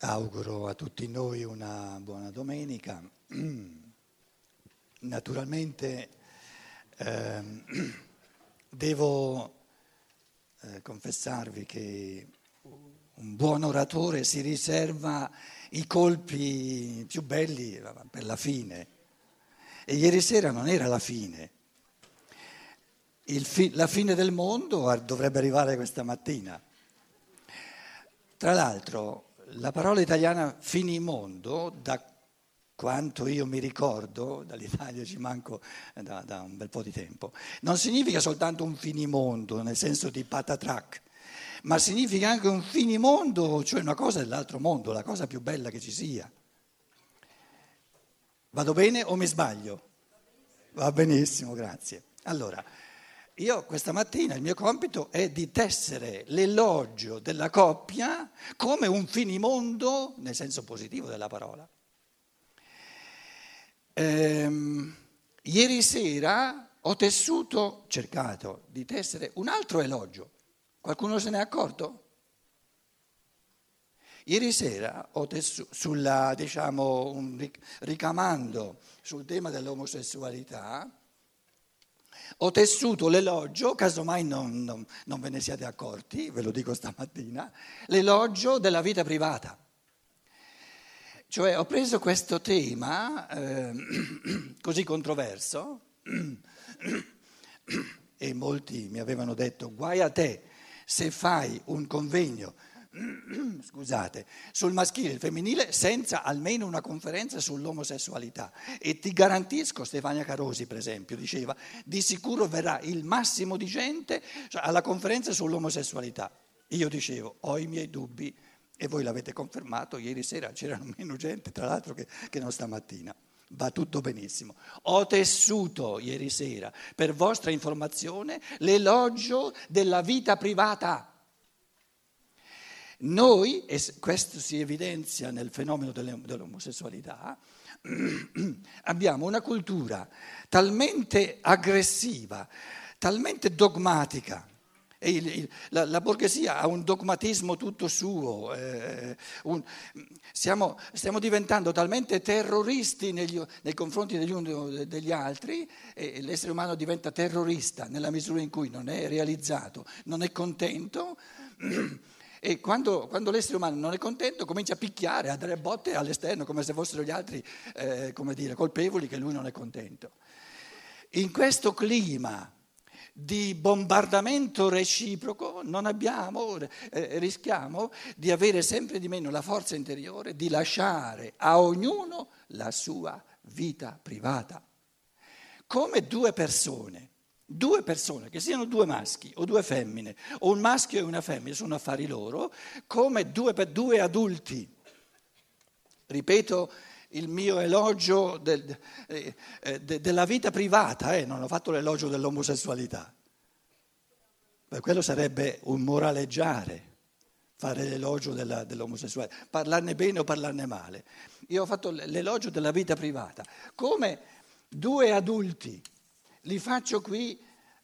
Auguro a tutti noi una buona domenica. Naturalmente eh, devo eh, confessarvi che un buon oratore si riserva i colpi più belli per la fine. E ieri sera non era la fine. Fi- la fine del mondo dovrebbe arrivare questa mattina. Tra l'altro, la parola italiana finimondo, da quanto io mi ricordo, dall'Italia ci manco da, da, un bel po' di tempo, non significa soltanto un finimondo nel senso di patatrac, ma significa anche un finimondo, cioè una cosa dell'altro mondo, la cosa più bella che ci sia. Vado bene o mi sbaglio? Va benissimo, grazie. Allora, io questa mattina il mio compito è di tessere l'elogio della coppia come un finimondo, nel senso positivo della parola. Ehm, ieri sera ho tessuto, cercato di tessere un altro elogio. Qualcuno se ne è accorto? Ieri sera ho tessuto, sulla, diciamo, un, ricamando sul tema dell'omosessualità, ho tessuto l'elogio, casomai non, non, non ve ne siate accorti, ve lo dico stamattina, l'elogio della vita privata. Cioè ho preso questo tema eh, così controverso e molti mi avevano detto guai a te se fai un convegno scusate, sul maschile e il femminile senza almeno una conferenza sull'omosessualità. E ti garantisco, Stefania Carosi per esempio diceva, di sicuro verrà il massimo di gente cioè, alla conferenza sull'omosessualità. Io dicevo, ho i miei dubbi e voi l'avete confermato, ieri sera c'erano meno gente tra l'altro che, che non stamattina. Va tutto benissimo. Ho tessuto ieri sera, per vostra informazione, l'elogio della vita privata. Noi, e questo si evidenzia nel fenomeno dell'omosessualità, abbiamo una cultura talmente aggressiva, talmente dogmatica. Il, il, la, la, borghesia ha un dogmatismo tutto suo, eh, un, siamo, stiamo diventando talmente terroristi negli, nei confronti degli uni degli altri e l'essere umano diventa terrorista nella misura in cui non è realizzato, non è contento. E quando, quando, l'essere umano non è contento comincia a picchiare, a dare botte all'esterno come se fossero gli altri eh, dire, colpevoli che lui non è contento. In questo clima di bombardamento reciproco non abbiamo, eh, rischiamo di avere sempre di meno la forza interiore di lasciare a ognuno la sua vita privata. Come due persone Due persone, che siano due maschi o due femmine, o un maschio e una femmina, sono affari loro, come due, due adulti. Ripeto il mio elogio del, eh, eh, de, della vita privata, eh, non ho fatto l'elogio dell'omosessualità. Beh, quello sarebbe un moraleggiare, fare l'elogio della, dell'omosessualità, parlarne bene o parlarne male. Io ho fatto l'elogio della vita privata, come due adulti li faccio qui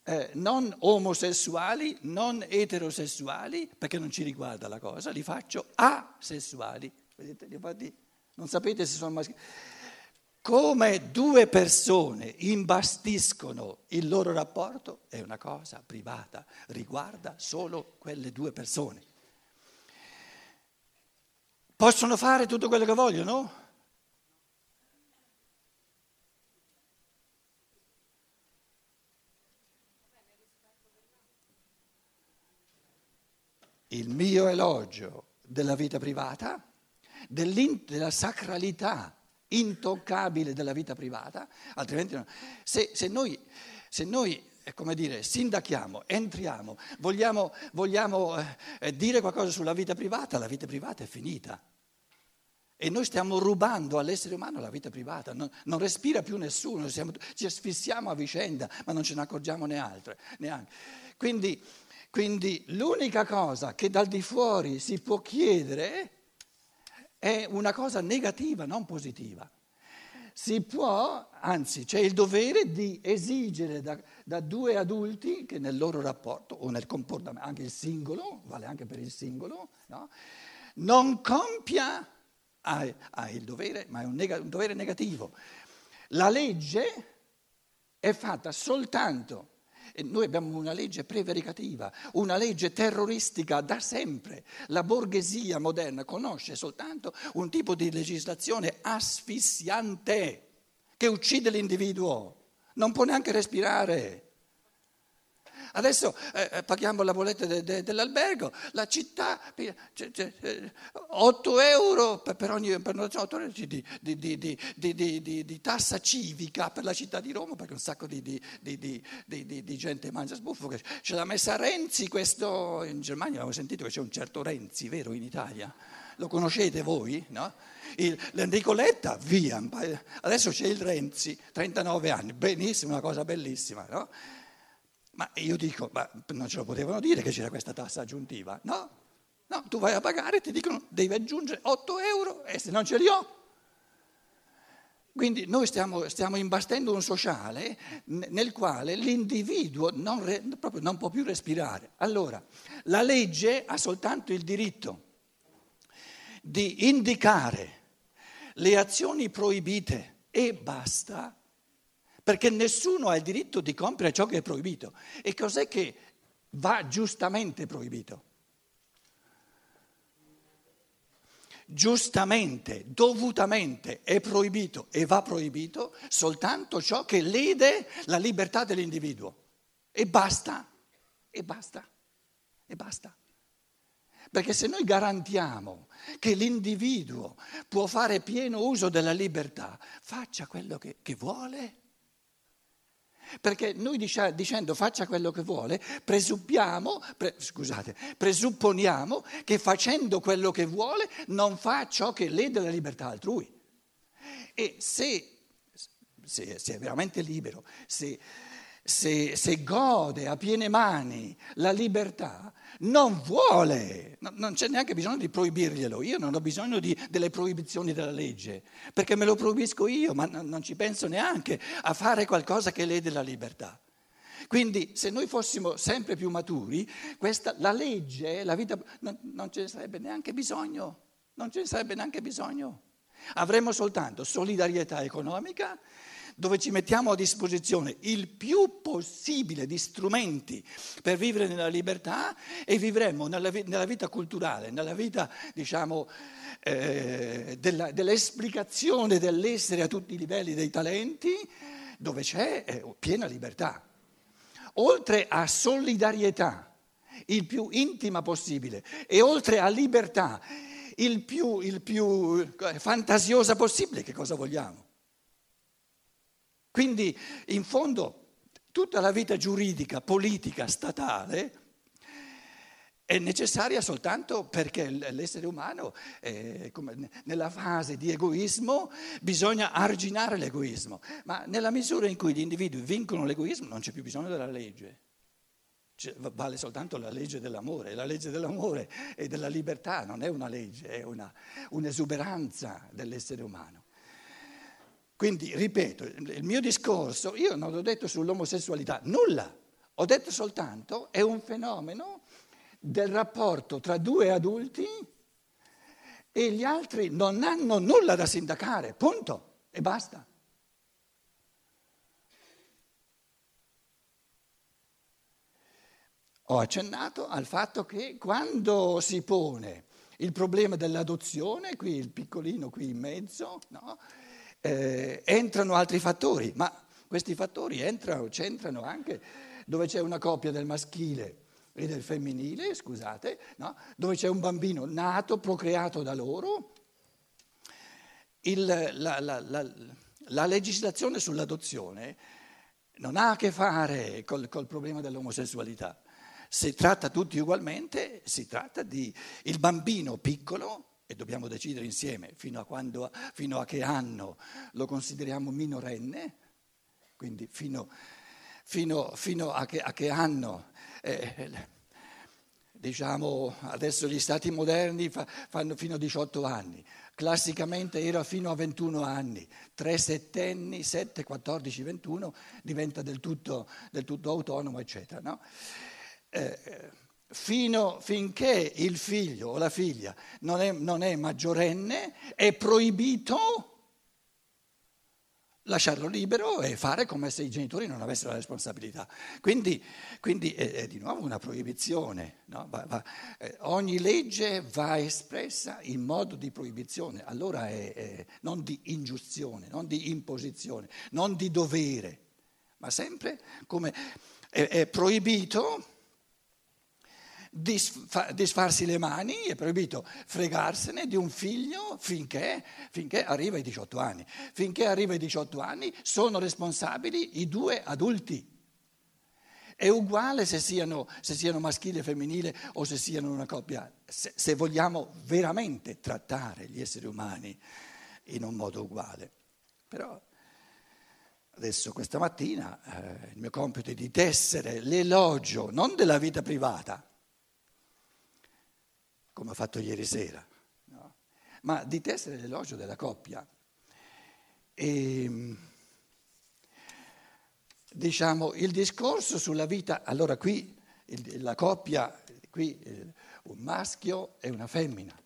eh, non omosessuali, non eterosessuali, perché non ci riguarda la cosa, li faccio asessuali. Vedete, infatti non sapete se sono maschili. Come due persone imbastiscono il loro rapporto è una cosa privata, riguarda solo quelle due persone. Possono fare tutto quello che vogliono? Il mio elogio della vita privata, della sacralità intoccabile della vita privata, altrimenti no. se, se, noi, se noi eh, come dire, sindachiamo, entriamo, vogliamo, vogliamo eh, dire qualcosa sulla vita privata, la vita privata è finita. E noi stiamo rubando all'essere umano la vita privata, non, non respira più nessuno, siamo, ci asfissiamo a vicenda, ma non ce ne accorgiamo neanche. Quindi quindi l'unica cosa che dal di fuori si può chiedere è una cosa negativa, non positiva. Si può, anzi c'è il dovere di esigere da, da due adulti che nel loro rapporto o nel comportamento, anche il singolo, vale anche per il singolo, no? non compia, ha, ha il dovere, ma è un, neg- un dovere negativo. La legge è fatta soltanto noi abbiamo una legge prevaricativa, una legge terroristica da sempre. La borghesia moderna conosce soltanto un tipo di legislazione asfissiante che uccide l'individuo, non può neanche respirare. Adesso eh, eh, paghiamo la bolletta de, de, dell'albergo, la città, cioè, cioè, 8 euro per ogni prenotazione di, di, di, di, tassa civica per la città di Roma, perché un sacco di, gente mangia sbuffo. Ce l'ha messa Renzi questo, in Germania avevo sentito che c'è un certo Renzi, vero, in Italia? Lo conoscete voi? No? Il, l'Enrico Letta, via, adesso c'è il Renzi, 39 anni, benissimo, una cosa bellissima, no? Ma io dico, ma non ce lo potevano dire che c'era questa tassa aggiuntiva? No, no, tu vai a pagare e ti dicono devi aggiungere 8 euro e se non ce li ho. Quindi noi stiamo, stiamo imbastendo un sociale nel quale l'individuo non, re, proprio non può più respirare. Allora, la legge ha soltanto il diritto di indicare le azioni proibite e basta perché nessuno ha il diritto di compiere ciò che è proibito. E cos'è che va giustamente proibito? Giustamente, dovutamente è proibito e va proibito soltanto ciò che lede la libertà dell'individuo. E basta, e basta, e basta. Perché se noi garantiamo che l'individuo può fare pieno uso della libertà, faccia quello che, che vuole. Perché noi dicendo faccia quello che vuole, presuppiamo, pre, scusate, presupponiamo che facendo quello che vuole non fa ciò che lede la libertà altrui. E se, se, se è veramente libero, se, se, se, gode a piene mani la libertà, non vuole, non c'è neanche bisogno di proibirglielo, io non ho bisogno di, delle proibizioni della legge, perché me lo proibisco io, ma non ci penso neanche a fare qualcosa che lede la libertà. Quindi se noi fossimo sempre più maturi, questa, la legge, la vita, non, non ce ne sarebbe neanche bisogno, non ce ne sarebbe neanche bisogno. Avremmo soltanto solidarietà economica dove ci mettiamo a disposizione il più possibile di strumenti per vivere nella libertà e vivremo nella, nella vita culturale, nella vita, diciamo, eh, della, dell'esplicazione dell'essere a tutti i livelli dei talenti, dove c'è eh, piena libertà. Oltre a solidarietà, il più intima possibile, e oltre a libertà, il più, il più eh, fantasiosa possibile, che cosa vogliamo? Quindi in fondo tutta la vita giuridica, politica, statale è necessaria soltanto perché l'essere umano, è, nella fase di egoismo, bisogna arginare l'egoismo, ma nella misura in cui gli individui vincono l'egoismo non c'è più bisogno della legge. Cioè, vale soltanto la legge dell'amore, la legge dell'amore e della libertà non è una legge, è una, un'esuberanza dell'essere umano. Quindi, ripeto, il mio discorso, io non ho detto sull'omosessualità nulla, ho detto soltanto è un fenomeno del rapporto tra due adulti e gli altri non hanno nulla da sindacare, punto, e basta. Ho accennato al fatto che quando si pone il problema dell'adozione, qui il piccolino qui in mezzo, no? Eh, entrano altri fattori, ma questi fattori entrano, c'entrano anche dove c'è una coppia del maschile e del femminile, scusate, no? dove c'è un bambino nato, procreato da loro. Il, la, la, la, la, legislazione sull'adozione non ha a che fare col, col problema dell'omosessualità. Si tratta tutti ugualmente, si tratta di il bambino piccolo e dobbiamo decidere insieme fino a, quando, fino a che anno lo consideriamo minorenne, quindi fino, fino, fino a, che, a, che, anno, eh, diciamo adesso gli stati moderni fa, fanno fino a 18 anni, classicamente era fino a 21 anni, tre settenni, 7, 14, 21 diventa del tutto, del tutto autonomo, eccetera. No? Eh, fino, finché il figlio o la figlia non è, non è maggiorenne è proibito lasciarlo libero e fare come se i genitori non avessero la responsabilità. Quindi, quindi è, è, di nuovo una proibizione. No? Va, va, eh, ogni legge va espressa in modo di proibizione, allora è, è non di ingiustione, non di imposizione, non di dovere, ma sempre come è proibito disfarsi le mani, è proibito fregarsene di un figlio finché, finché, arriva ai 18 anni. Finché arriva ai 18 anni sono responsabili i due adulti. È uguale se siano, se siano maschile e femminile o se siano una coppia, se, se vogliamo veramente trattare gli esseri umani in un modo uguale. Però adesso questa mattina eh, il mio compito è di tessere l'elogio non della vita privata, come ho fatto ieri sera, no? ma di tessere l'elogio della coppia. E, ehm, diciamo, il discorso sulla vita, allora qui il, la coppia, qui eh, un maschio e una femmina,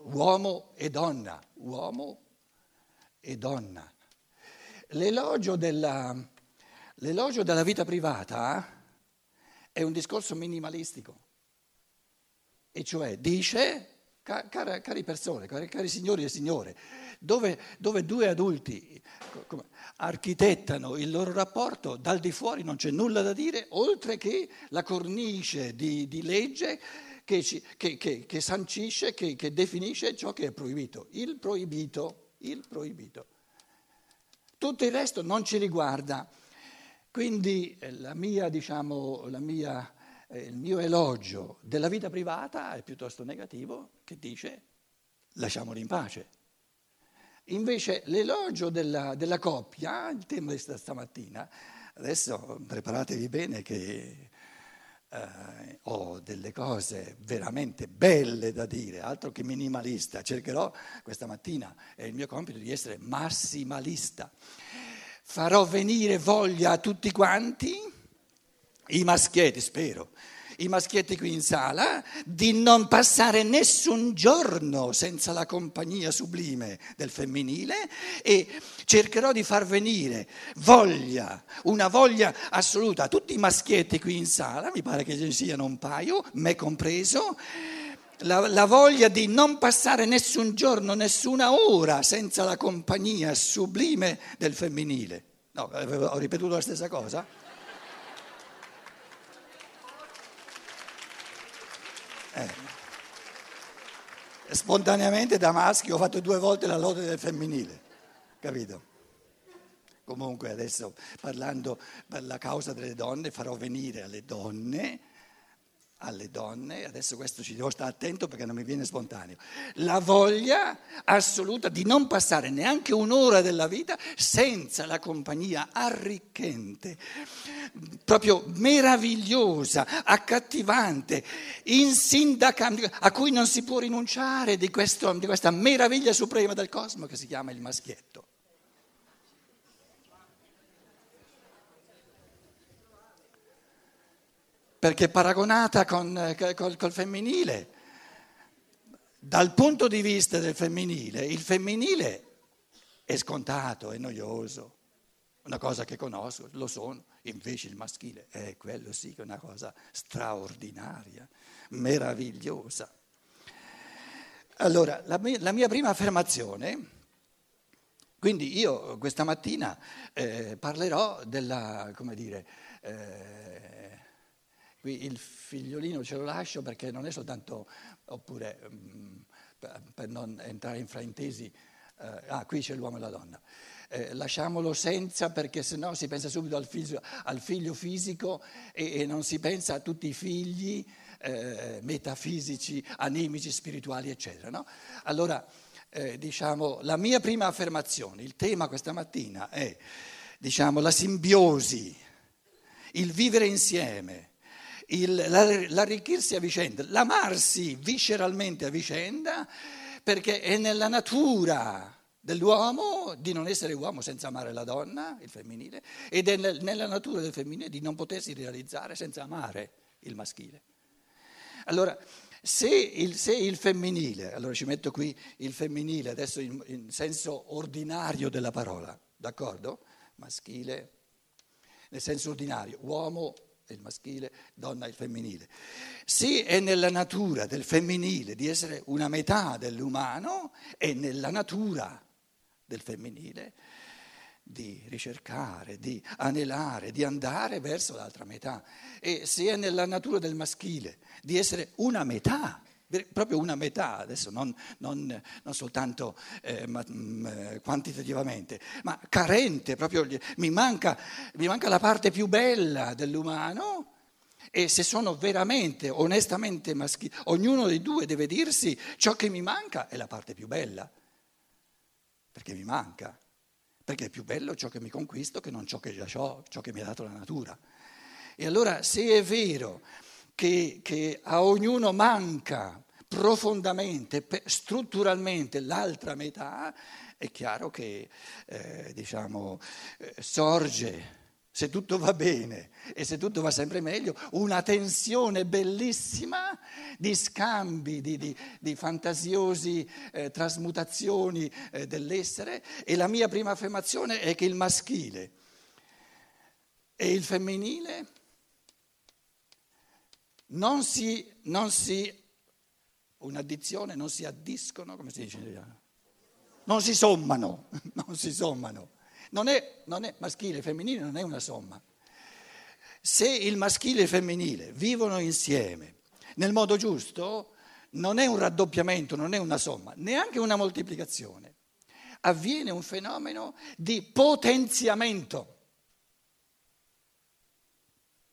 uomo e donna, uomo e donna. L'elogio della, l'elogio della vita privata è un discorso minimalistico e cioè dice, cara, cari persone, cari, cari, signori e signore, dove, dove due adulti architettano il loro rapporto, dal di fuori non c'è nulla da dire, oltre che la cornice di, di legge che, ci, che, che, che sancisce, che, definisce ciò che è proibito, il proibito, il proibito. Tutto il resto non ci riguarda. Quindi eh, la mia, diciamo, la mia il mio elogio della vita privata è piuttosto negativo, che dice lasciamoli in pace. Invece l'elogio della, della coppia, il tema di stamattina, adesso preparatevi bene che eh, ho delle cose veramente belle da dire, altro che minimalista. Cercherò questa mattina, è il mio compito di essere massimalista. Farò venire voglia a tutti quanti i maschietti, spero, i maschietti qui in sala, di non passare nessun giorno senza la compagnia sublime del femminile e cercherò di far venire voglia, una voglia assoluta a tutti i maschietti qui in sala, mi pare che ce ne siano un paio, me compreso, la, la voglia di non passare nessun giorno, nessuna ora senza la compagnia sublime del femminile. No, ho ripetuto la stessa cosa? Spontaneamente da maschio ho fatto due volte la lode del femminile, capito? Comunque adesso parlando per la causa delle donne farò venire alle donne alle donne, adesso questo ci devo stare attento perché non mi viene spontaneo, la voglia assoluta di non passare neanche un'ora della vita senza la compagnia arricchente, proprio meravigliosa, accattivante, insindacabile, a cui non si può rinunciare di, questo, di questa meraviglia suprema del cosmo che si chiama il maschietto. Perché paragonata con, col, col femminile, dal punto di vista del femminile, il femminile è scontato, è noioso, una cosa che conosco, lo sono, invece il maschile è quello sì che è una cosa straordinaria, meravigliosa. Allora, la mia, la mia prima affermazione, quindi io questa mattina eh, parlerò della, come dire, eh, Qui il figliolino ce lo lascio perché non è soltanto, oppure um, per, non entrare in fraintesi, uh, ah qui c'è l'uomo e la donna. Eh, lasciamolo senza perché sennò si pensa subito al figlio, al figlio fisico e, e, non si pensa a tutti i figli eh, metafisici, animici, spirituali, eccetera. No? Allora, eh, diciamo, la mia prima affermazione, il tema questa mattina è diciamo, la simbiosi, il vivere insieme il, l'arricchirsi a vicenda, l'amarsi visceralmente a vicenda, perché è nella natura dell'uomo di non essere uomo senza amare la donna, il femminile, ed è nella natura del femminile di non potersi realizzare senza amare il maschile. Allora, se il, se il, femminile, allora ci metto qui il femminile, adesso in, in senso ordinario della parola, d'accordo? Maschile, nel senso ordinario, uomo il maschile, donna il femminile. Se è nella natura del femminile di essere una metà dell'umano, è nella natura del femminile di ricercare, di anelare, di andare verso l'altra metà. E se è nella natura del maschile di essere una metà, proprio una metà, adesso non, non, non soltanto eh, ma, mh, mm, eh, quantitativamente, ma carente, proprio mi manca, mi manca la parte più bella dell'umano. E se sono veramente, onestamente maschili, ognuno dei due deve dirsi ciò che mi manca è la parte più bella, perché mi manca perché è più bello ciò che mi conquisto che non ciò che già ciò che mi ha dato la natura. E allora se è vero che, che a ognuno manca profondamente, strutturalmente l'altra metà, è chiaro che eh, diciamo, eh, sorge se tutto va bene e se tutto va sempre meglio, una tensione bellissima di scambi, di, di, di fantasiosi eh, trasmutazioni eh, dell'essere. E la mia prima affermazione è che il maschile e il femminile non si, non si un'addizione, non si addiscono, come si dice in italiano? Non si sommano, non si sommano non è, non è maschile e femminile, non è una somma. Se il maschile e il femminile vivono insieme nel modo giusto, non è un raddoppiamento, non è una somma, neanche una moltiplicazione. Avviene un fenomeno di potenziamento.